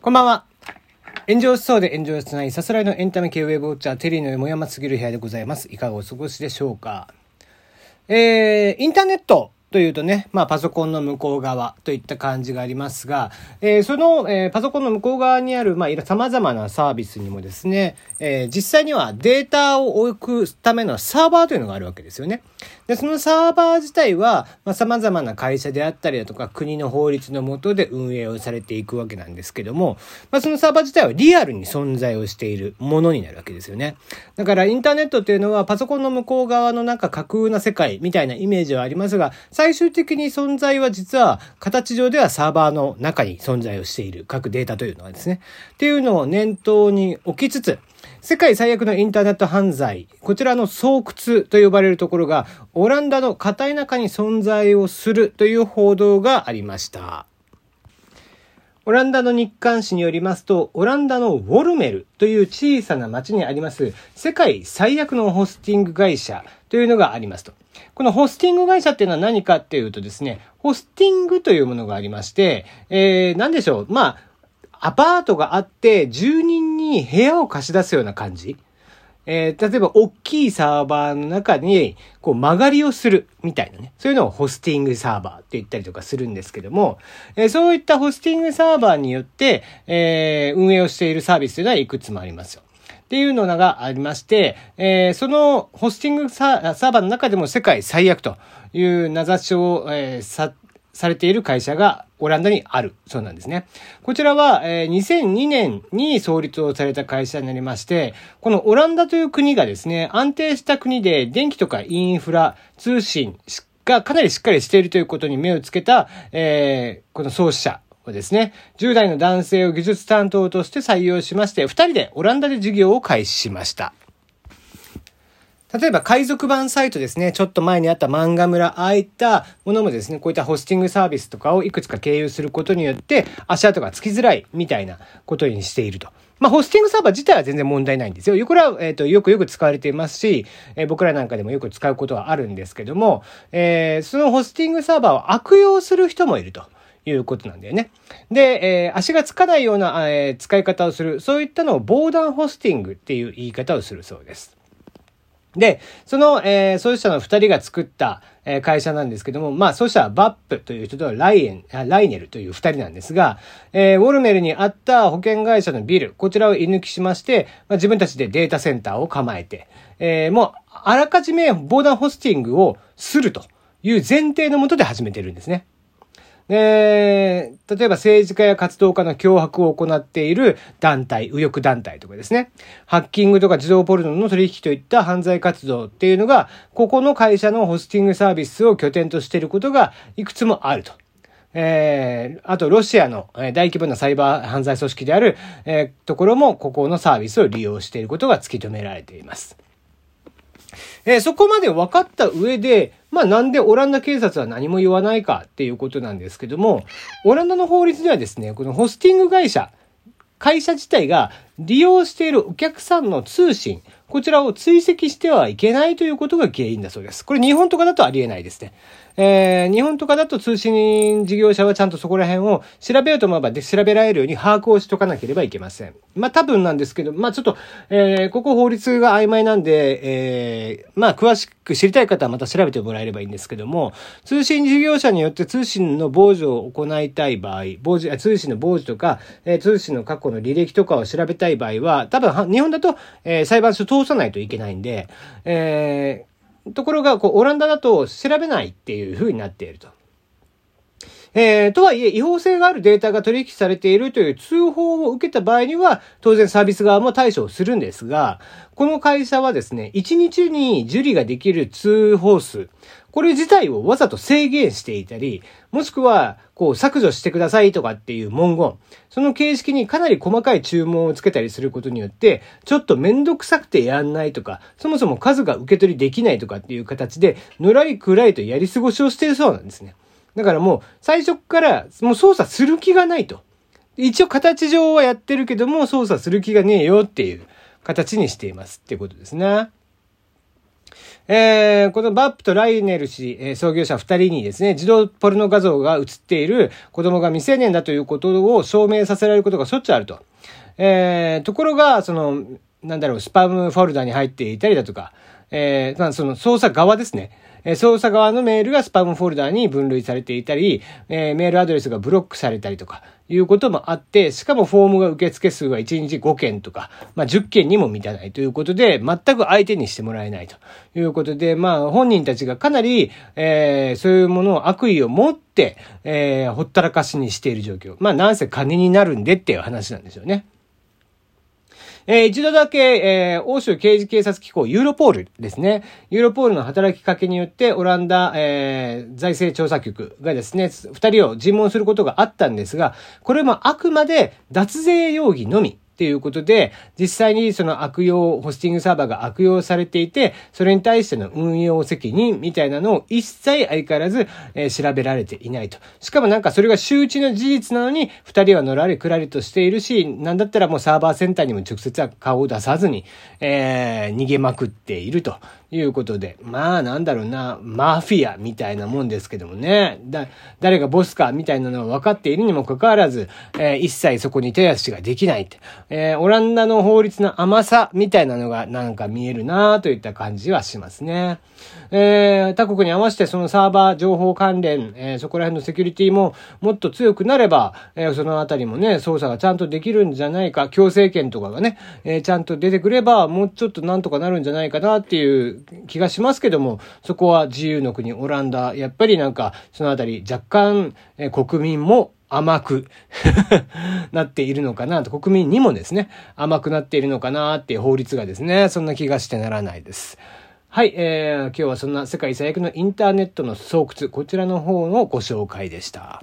こんばんは。炎上しそうで炎上しないさすらいのエンタメ系ウェブウォッチャーテリーの山すぎる部屋でございます。いかがお過ごしでしょうか。えー、インターネットというとね、まあパソコンの向こう側といった感じがありますが、えー、その、えー、パソコンの向こう側にある、まあ様々なサービスにもですね、えー、実際にはデータを置くためのサーバーというのがあるわけですよね。で、そのサーバー自体は、まあ、様々な会社であったりだとか、国の法律の下で運営をされていくわけなんですけども、まあ、そのサーバー自体はリアルに存在をしているものになるわけですよね。だから、インターネットっていうのは、パソコンの向こう側のなんか架空な世界みたいなイメージはありますが、最終的に存在は実は、形上ではサーバーの中に存在をしている各データというのはですね。っていうのを念頭に置きつつ、世界最悪のインターネット犯罪、こちらの巣窟と呼ばれるところが、オランダの片田舎に存在をするという報道がありました。オランダの日刊誌によりますと、オランダのウォルメルという小さな町にあります世界最悪のホスティング会社というのがありますと。このホスティング会社っていうのは何かっていうとですね、ホスティングというものがありまして、えー、なんでしょう。まあ、アパートがあって、住人に部屋を貸し出すような感じ。えー、例えば、大きいサーバーの中に、こう、曲がりをする、みたいなね。そういうのをホスティングサーバーって言ったりとかするんですけども、えー、そういったホスティングサーバーによって、えー、運営をしているサービスというのはいくつもありますよ。っていうのがありまして、えー、そのホスティングサーバーの中でも世界最悪という名指しを、えー、さされている会社がオランダにあるそうなんですね。こちらは、え、2002年に創立をされた会社になりまして、このオランダという国がですね、安定した国で電気とかインフラ、通信がかなりしっかりしているということに目をつけた、えー、この創始者をですね、10代の男性を技術担当として採用しまして、2人でオランダで事業を開始しました。例えば海賊版サイトですね、ちょっと前にあった漫画村、ああいったものもですね、こういったホスティングサービスとかをいくつか経由することによって、足跡がつきづらいみたいなことにしていると。まあ、ホスティングサーバー自体は全然問題ないんですよ。これは、えっ、ー、と、よくよく使われていますし、えー、僕らなんかでもよく使うことはあるんですけども、えー、そのホスティングサーバーを悪用する人もいると。いうことなんだよね。で、えー、足がつかないような、えー、使い方をする、そういったのを防弾ホスティングっていう言い方をするそうです。で、その、えー、創始者の二人が作った、えー、会社なんですけども、まあ、創始者はバップという人とライエン、ライネルという二人なんですが、えー、ウォルメルにあった保険会社のビル、こちらを居抜きしまして、まあ、自分たちでデータセンターを構えて、えー、もう、あらかじめ防弾ホスティングをするという前提のもとで始めてるんですね。えー、例えば政治家や活動家の脅迫を行っている団体、右翼団体とかですね、ハッキングとか自動ポルノの取引といった犯罪活動っていうのが、ここの会社のホスティングサービスを拠点としていることがいくつもあると。えー、あと、ロシアの大規模なサイバー犯罪組織である、えー、ところも、ここのサービスを利用していることが突き止められています。えー、そこまで分かった上で、まあなんでオランダ警察は何も言わないかっていうことなんですけども、オランダの法律ではですね、このホスティング会社、会社自体が利用しているお客さんの通信、こちらを追跡してはいけないということが原因だそうです。これ日本とかだとありえないですね。えー、日本とかだと通信事業者はちゃんとそこら辺を調べようと思えばで調べられるように把握をしとかなければいけません。まあ多分なんですけど、まあちょっと、えー、ここ法律が曖昧なんで、えー、まあ詳しく知りたい方はまた調べてもらえればいいんですけども、通信事業者によって通信の傍受を行いたい場合、傍受、通信の傍受とか、えー、通信の過去の履歴とかを調べたい場合は、多分日本だと、えー、裁判所通さないといけないんで、えー、ところが、こう、オランダだと調べないっていう風になっていると。えー、とはいえ、違法性があるデータが取引されているという通報を受けた場合には、当然サービス側も対処をするんですが、この会社はですね、1日に受理ができる通報数、これ自体をわざと制限していたり、もしくは、こう、削除してくださいとかっていう文言、その形式にかなり細かい注文をつけたりすることによって、ちょっとめんどくさくてやんないとか、そもそも数が受け取りできないとかっていう形で、のらりくらいとやり過ごしをしているそうなんですね。だからもう、最初からもう操作する気がないと。一応形上はやってるけども、操作する気がねえよっていう形にしていますってことですね。えー、このバップとライネル氏、えー、創業者二人にですね、自動ポルノ画像が映っている子供が未成年だということを証明させられることがしょっちゅうあると。えー、ところが、その、なんだろう、スパムフォルダに入っていたりだとか、えー、まあ、その操作側ですね。え操作側のメールがスパムフォルダに分類されていたり、え、メールアドレスがブロックされたりとか、いうこともあって、しかもフォームが受付数は1日5件とか、まあ10件にも満たないということで、全く相手にしてもらえないということで、まあ本人たちがかなり、えー、そういうものを悪意を持って、えー、ほったらかしにしている状況。まあなんせ金になるんでっていう話なんですよね。えー、一度だけ、えー、欧州刑事警察機構ユーロポールですね。ユーロポールの働きかけによって、オランダ、えー、財政調査局がですね、二人を尋問することがあったんですが、これもあくまで脱税容疑のみ。っていうことで、実際にその悪用、ホスティングサーバーが悪用されていて、それに対しての運用責任みたいなのを一切相変わらず、えー、調べられていないと。しかもなんかそれが周知の事実なのに、二人はのらりくらりとしているし、なんだったらもうサーバーセンターにも直接は顔を出さずに、えー、逃げまくっているということで。まあなんだろうな、マフィアみたいなもんですけどもね。だ、誰がボスかみたいなのは分かっているにもかかわらず、えー、一切そこに手足ができない。えー、オランダの法律の甘さみたいなのがなんか見えるなといった感じはしますね。えー、他国に合わせてそのサーバー情報関連、えー、そこら辺のセキュリティももっと強くなれば、えー、そのあたりもね、操作がちゃんとできるんじゃないか、強制権とかがね、え、ちゃんと出てくれば、もうちょっとなんとかなるんじゃないかなっていう気がしますけども、そこは自由の国オランダ、やっぱりなんか、そのあたり若干、え、国民も甘く なっているのかなと、国民にもですね、甘くなっているのかなっていう法律がですね、そんな気がしてならないです。はい、えー、今日はそんな世界最悪のインターネットの巣窟、こちらの方のご紹介でした。